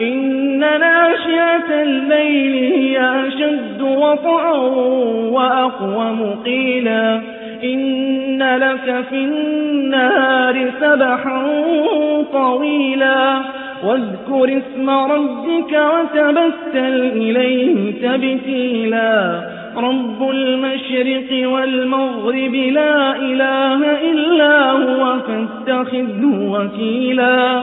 إن ناشئة الليل هي أشد وطئا وأقوم قيلا. إن لك في النهار سبحا طويلا. واذكر اسم ربك وتبتل إليه تبتيلا. رب المشرق والمغرب لا إله إلا هو فاتخذه وكيلا.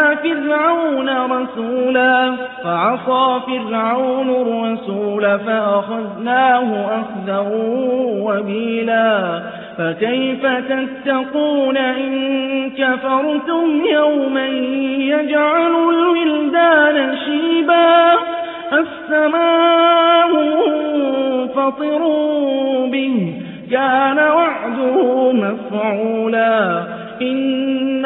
فرعون رسولا فعصى فرعون الرسول فأخذناه أخذا وبيلا. فكيف تتقون إن كفرتم يوما يجعل الولدان شيبا؟ السماء منفطر به كان وعده مفعولا. إن